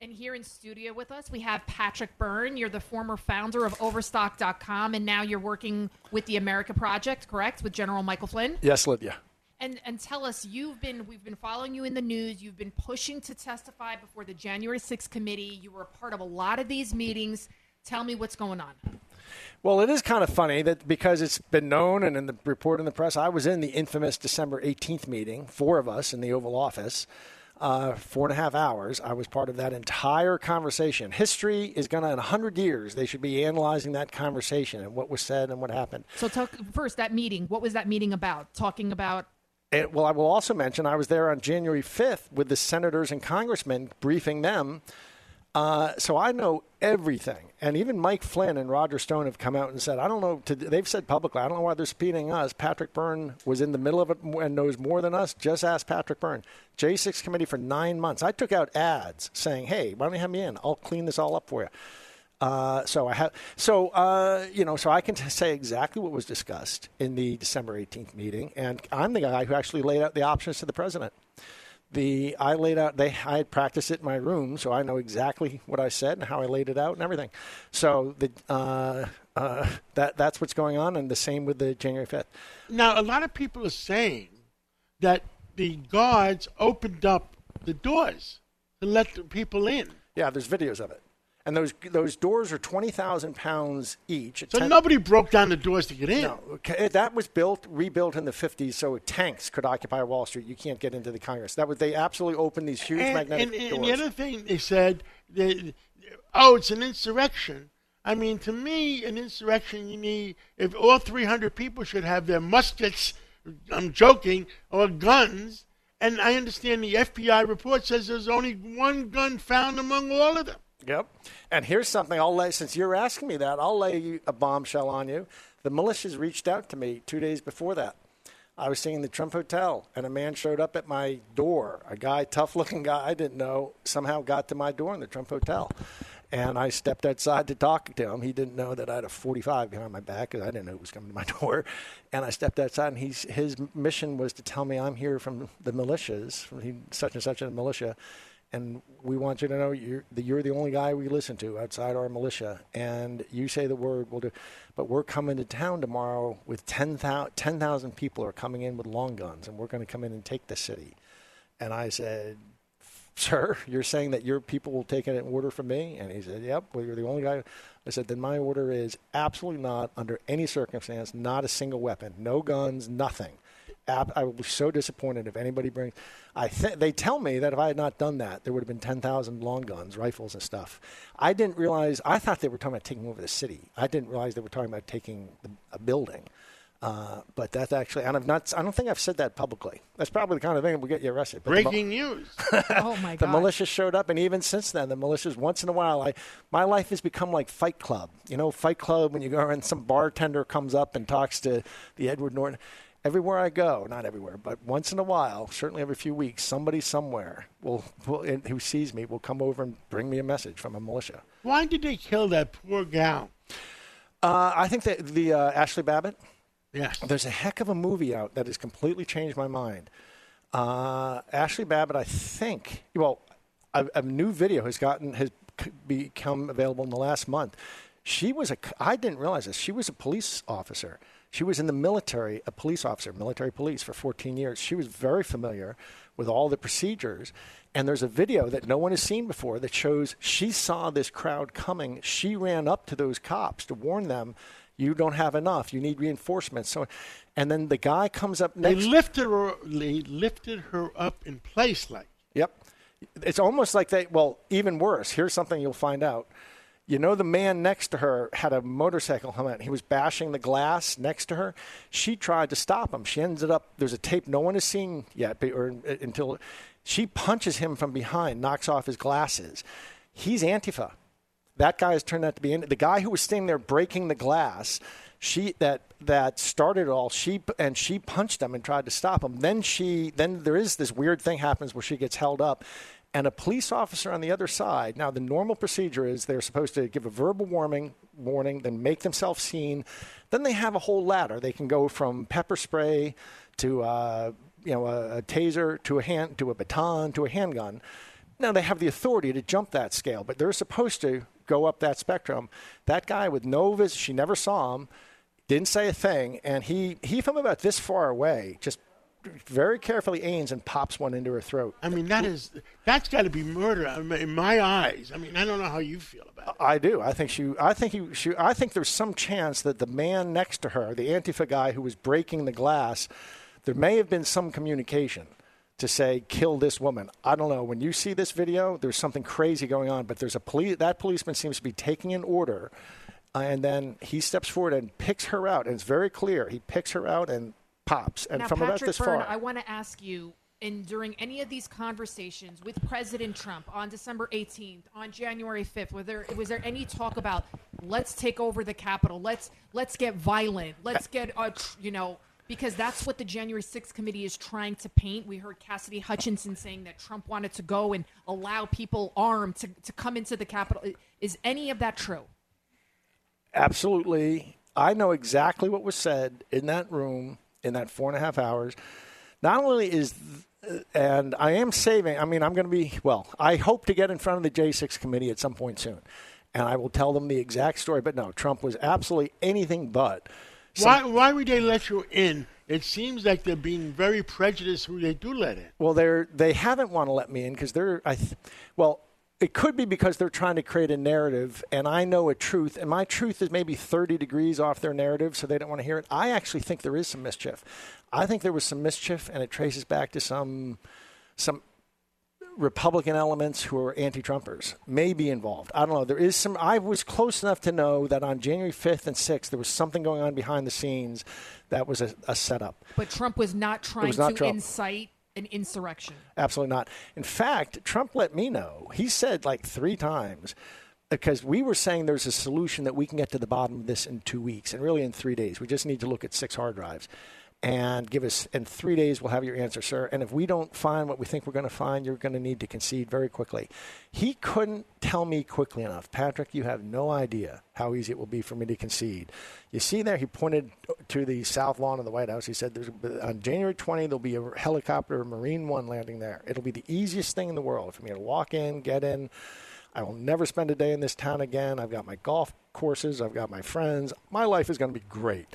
And here in studio with us, we have Patrick Byrne. You're the former founder of Overstock.com, and now you're working with the America Project, correct? With General Michael Flynn. Yes, Lydia. And and tell us, you've been we've been following you in the news. You've been pushing to testify before the January 6th committee. You were a part of a lot of these meetings. Tell me what's going on. Well, it is kind of funny that because it's been known and in the report in the press, I was in the infamous December 18th meeting, four of us in the Oval Office uh, four and a half hours. I was part of that entire conversation. History is going to, in 100 years, they should be analyzing that conversation and what was said and what happened. So, talk, first, that meeting. What was that meeting about? Talking about. It, well, I will also mention I was there on January 5th with the senators and congressmen briefing them uh, so I know everything. And even Mike Flynn and Roger Stone have come out and said, I don't know, they've said publicly, I don't know why they're subpoenaing us. Patrick Byrne was in the middle of it and knows more than us. Just ask Patrick Byrne. J6 committee for nine months. I took out ads saying, hey, why don't you have me in? I'll clean this all up for you. Uh, so I have, so uh, you know, so I can t- say exactly what was discussed in the December 18th meeting, and I'm the guy who actually laid out the options to the president the I laid out they I had practiced it in my room, so I know exactly what I said and how I laid it out and everything. So the uh, uh, that that's what's going on, and the same with the January fifth. Now, a lot of people are saying that the guards opened up the doors to let the people in. Yeah, there's videos of it and those those doors are twenty thousand pounds each. So 10, nobody broke down the doors to get in. No, eh, that was built, rebuilt in the fifties, so tanks could occupy Wall Street. You can't get into the Congress. That was they absolutely opened these huge and, magnetic and, and doors. And the other thing they said, they, oh, it's an insurrection. I mean, to me, an insurrection, you need if all three hundred people should have their muskets. I'm joking, or guns. And I understand the FBI report says there's only one gun found among all of them. Yep. And here's something I'll lay, since you're asking me that, I'll lay a bombshell on you. The militias reached out to me two days before that. I was staying in the Trump Hotel, and a man showed up at my door. A guy, tough looking guy I didn't know, somehow got to my door in the Trump Hotel. And I stepped outside to talk to him. He didn't know that I had a 45 behind my back because I didn't know who was coming to my door. And I stepped outside, and he's, his mission was to tell me I'm here from the militias, from such and such a militia, and we want you to know you're the, you're the only guy we listen to outside our militia. And you say the word, we'll do. But we're coming to town tomorrow with 10,000 10, people are coming in with long guns, and we're going to come in and take the city. And I said, Sir, you're saying that your people will take an order from me? And he said, Yep, well, you're the only guy. I said, Then my order is absolutely not, under any circumstance, not a single weapon, no guns, nothing. I will be so disappointed if anybody brings. I th- they tell me that if I had not done that, there would have been 10,000 long guns, rifles, and stuff. I didn't realize. I thought they were talking about taking over the city. I didn't realize they were talking about taking the, a building. Uh, but that's actually, and I've not. I don't think I've said that publicly. That's probably the kind of thing that will get you arrested. But Breaking the, news! oh my god! The militia showed up, and even since then, the militias once in a while. I, my life has become like Fight Club. You know, Fight Club when you go and some bartender comes up and talks to the Edward Norton everywhere I go, not everywhere, but once in a while, certainly every few weeks, somebody somewhere will, will who sees me will come over and bring me a message from a militia. Why did they kill that poor gal? Uh, I think that the uh, Ashli Babbitt. Yes. There's a heck of a movie out that has completely changed my mind. Uh, Ashli Babbitt, I think. Well, a, a new video has gotten has become available in the last month. She was a. I didn't realize this. She was a police officer she was in the military, a police officer, military police for 14 years. She was very familiar with all the procedures. And there's a video that no one has seen before that shows she saw this crowd coming. She ran up to those cops to warn them, "You don't have enough. You need reinforcements." So, and then the guy comes up next. They lifted her. They lifted her up in place, like. Yep. It's almost like they. Well, even worse. Here's something you'll find out. You know, the man next to her had a motorcycle helmet. He was bashing the glass next to her. She tried to stop him. She ended up, there's a tape no one has seen yet, or uh, until she punches him from behind, knocks off his glasses. He's Antifa. That guy has turned out to be the guy who was standing there breaking the glass. She that that started it all. She and she punched him and tried to stop him. Then she then there is this weird thing happens where she gets held up, and a police officer on the other side. Now, the normal procedure is they're supposed to give a verbal warning, warning, then make themselves seen. Then they have a whole ladder. They can go from pepper spray to uh, you know a, a taser to a hand to a baton to a handgun. Now they have the authority to jump that scale, but they're supposed to go up that spectrum. That guy with no visit, she never saw him, didn't say a thing, and he he from about this far away just very carefully aims and pops one into her throat. I mean, that is that's got to be murder in my eyes. I mean, I don't know how you feel about it. I do. I think she. I think he. She, I think there's some chance that the man next to her, the Antifa guy who was breaking the glass, there may have been some communication to say kill this woman. I don't know. When you see this video, there's something crazy going on. But there's a police. That policeman seems to be taking an order, uh, and then he steps forward and picks her out. And it's very clear. He picks her out and pops. And now, from Patrick about this Byrne, far, I want to ask you. And during any of these conversations with President Trump on December 18th, on January 5th, was there was there any talk about let's take over the Capitol, let's let's get violent, let's get uh, tr- you know because that's what the January 6th committee is trying to paint. We heard Cassidy Hutchinson saying that Trump wanted to go and allow people armed to, to come into the Capitol. Is any of that true? absolutely. I know exactly what was said in that room in that four and a half hours. Not only is, and I am saving, I mean, I'm going to be, well, I hope to get in front of the J6 committee at some point soon. And I will tell them the exact story. But no, Trump was absolutely anything but. Why why would they let you in? It seems like they're being very prejudiced who they do let in. Well, they're they haven't want to let me in because they're I, th- well, it could be because they're trying to create a narrative, and I know a truth, and my truth is maybe thirty degrees off their narrative, so they don't want to hear it. I actually think there is some mischief. I think there was some mischief, and it traces back to some some Republican elements who are anti-Trumpers may be involved. I don't know. There is some. I was close enough to know that on January fifth and sixth, there was something going on behind the scenes that was a, a setup. But Trump was not trying was not to Trump. incite an insurrection. Absolutely not. In fact, Trump let me know. He said like three times because we were saying there's a solution that we can get to the bottom of this in two weeks and really in three days. We just need to look at six hard drives and give us in three days we'll have your answer sir and if we don't find what we think we're going to find you're going to need to concede very quickly he couldn't tell me quickly enough patrick you have no idea how easy it will be for me to concede you see there he pointed to the south lawn of the white house he said on january 20 there'll be a helicopter marine one landing there it'll be the easiest thing in the world for me to walk in get in I will never spend a day in this town again. I've got my golf courses. I've got my friends. My life is going to be great.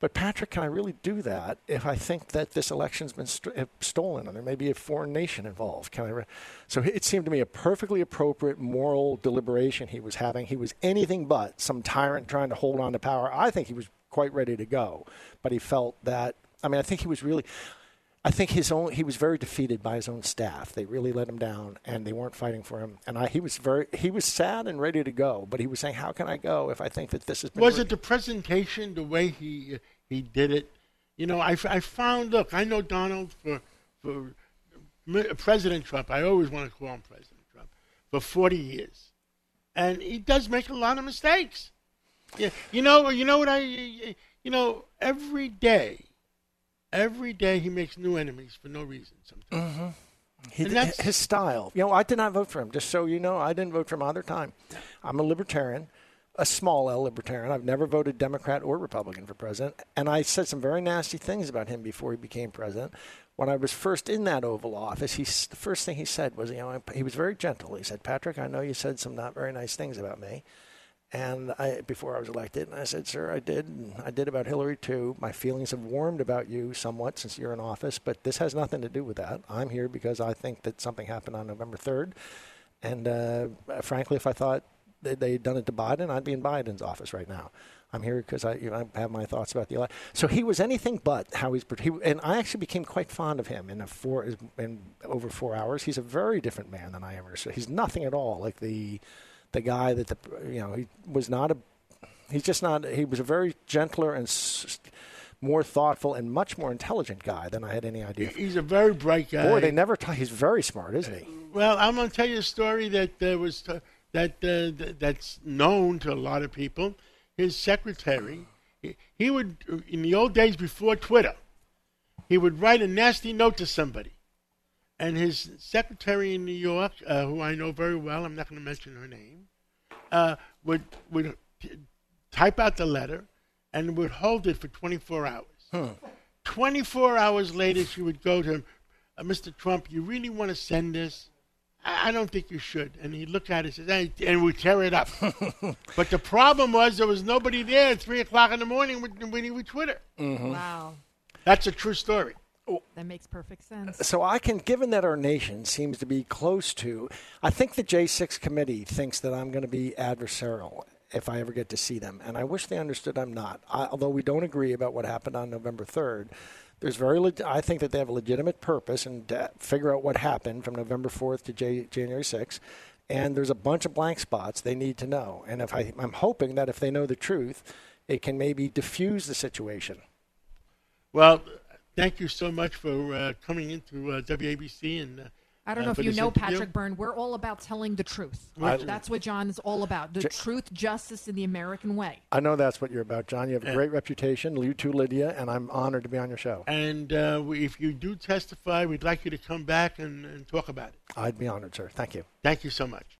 But Patrick, can I really do that if I think that this election's been st- uh, stolen and there may be a foreign nation involved? Can I? Re- so it seemed to me a perfectly appropriate moral deliberation he was having. He was anything but some tyrant trying to hold on to power. I think he was quite ready to go, but he felt that. I mean, I think he was really. I think his own he was very defeated by his own staff. They really let him down, and they weren't fighting for him. And I, he was very he was sad and ready to go, but he was saying, "How can I go if I think that this is?" Was it the presentation, the way he he did it? You know, I, I found. Look, I know Donald for for President Trump. I always want to call him President Trump for forty years, and he does make a lot of mistakes. Yeah, you know, you know what I, you know, every day, every day he makes new enemies for no reason. Sometimes. Mm-hmm. He, And that's- his style. You know, I did not vote for him. Just so you know, I didn't vote for him either time. I'm a libertarian, a small L libertarian. I've never voted Democrat or Republican for president, and I said some very nasty things about him before he became president. When I was first in that Oval Office, he the first thing he said was, you know, he was very gentle. He said, "Patrick, I know you said some not very nice things about me." And I, before I was elected, and I said, "Sir, I did. I did about Hillary too. My feelings have warmed about you somewhat since you're in office, but this has nothing to do with that. I'm here because I think that something happened on November 3rd, and uh, frankly, if I thought that they had done it to Biden, I'd be in Biden's office right now. I'm here because I, you know, I have my thoughts about the election. So he was anything but how he's. He, and I actually became quite fond of him in a four in over four hours. He's a very different man than I ever saw. He's nothing at all like the the guy that the you know he was not a. He's just not. He was a very gentler and s- more thoughtful and much more intelligent guy than I had any idea. He's a very bright guy. Boy, they never. T- he's very smart, isn't he? Well, I'm going to tell you a story that uh, was uh, that uh, th- that's known to a lot of people. His secretary, he, he would in the old days before Twitter, he would write a nasty note to somebody, and his secretary in New York, uh, who I know very well, I'm not going to mention her name, uh, would would type out the letter and would hold it for 24 hours. 24 hours later, she would go to him, uh, Mr. Trump, you really want to send this? I I don't think you should. And he looked at it and says, hey, and we tear it up. but the problem was there was nobody there at 3 o'clock in the morning when, when he would Twitter. Wow. That's a true story. That makes perfect sense. So I can, given that our nation seems to be close to, I think the J6 committee thinks that I'm going to be adversarial if I ever get to see them, and I wish they understood I'm not. I, although we don't agree about what happened on November 3rd, there's very, leg- I think that they have a legitimate purpose and to figure out what happened from November 4th to J- January 6th. And there's a bunch of blank spots they need to know. And if I, I'm hoping that if they know the truth, it can maybe diffuse the situation. Well, thank you so much for uh, coming into uh, WABC. And uh, I don't uh, know if you know interview. Patrick Byrne. We're all about telling the truth. I- That's what John is all about. The J- truth, justice, and the American way. I know that's what you're about, John. You have a Yeah. great reputation. You too, Lydia, and I'm honored to be on your show. And uh, we, if you do testify, we'd like you to come back and, and talk about it. I'd be honored, sir. Thank you. Thank you so much.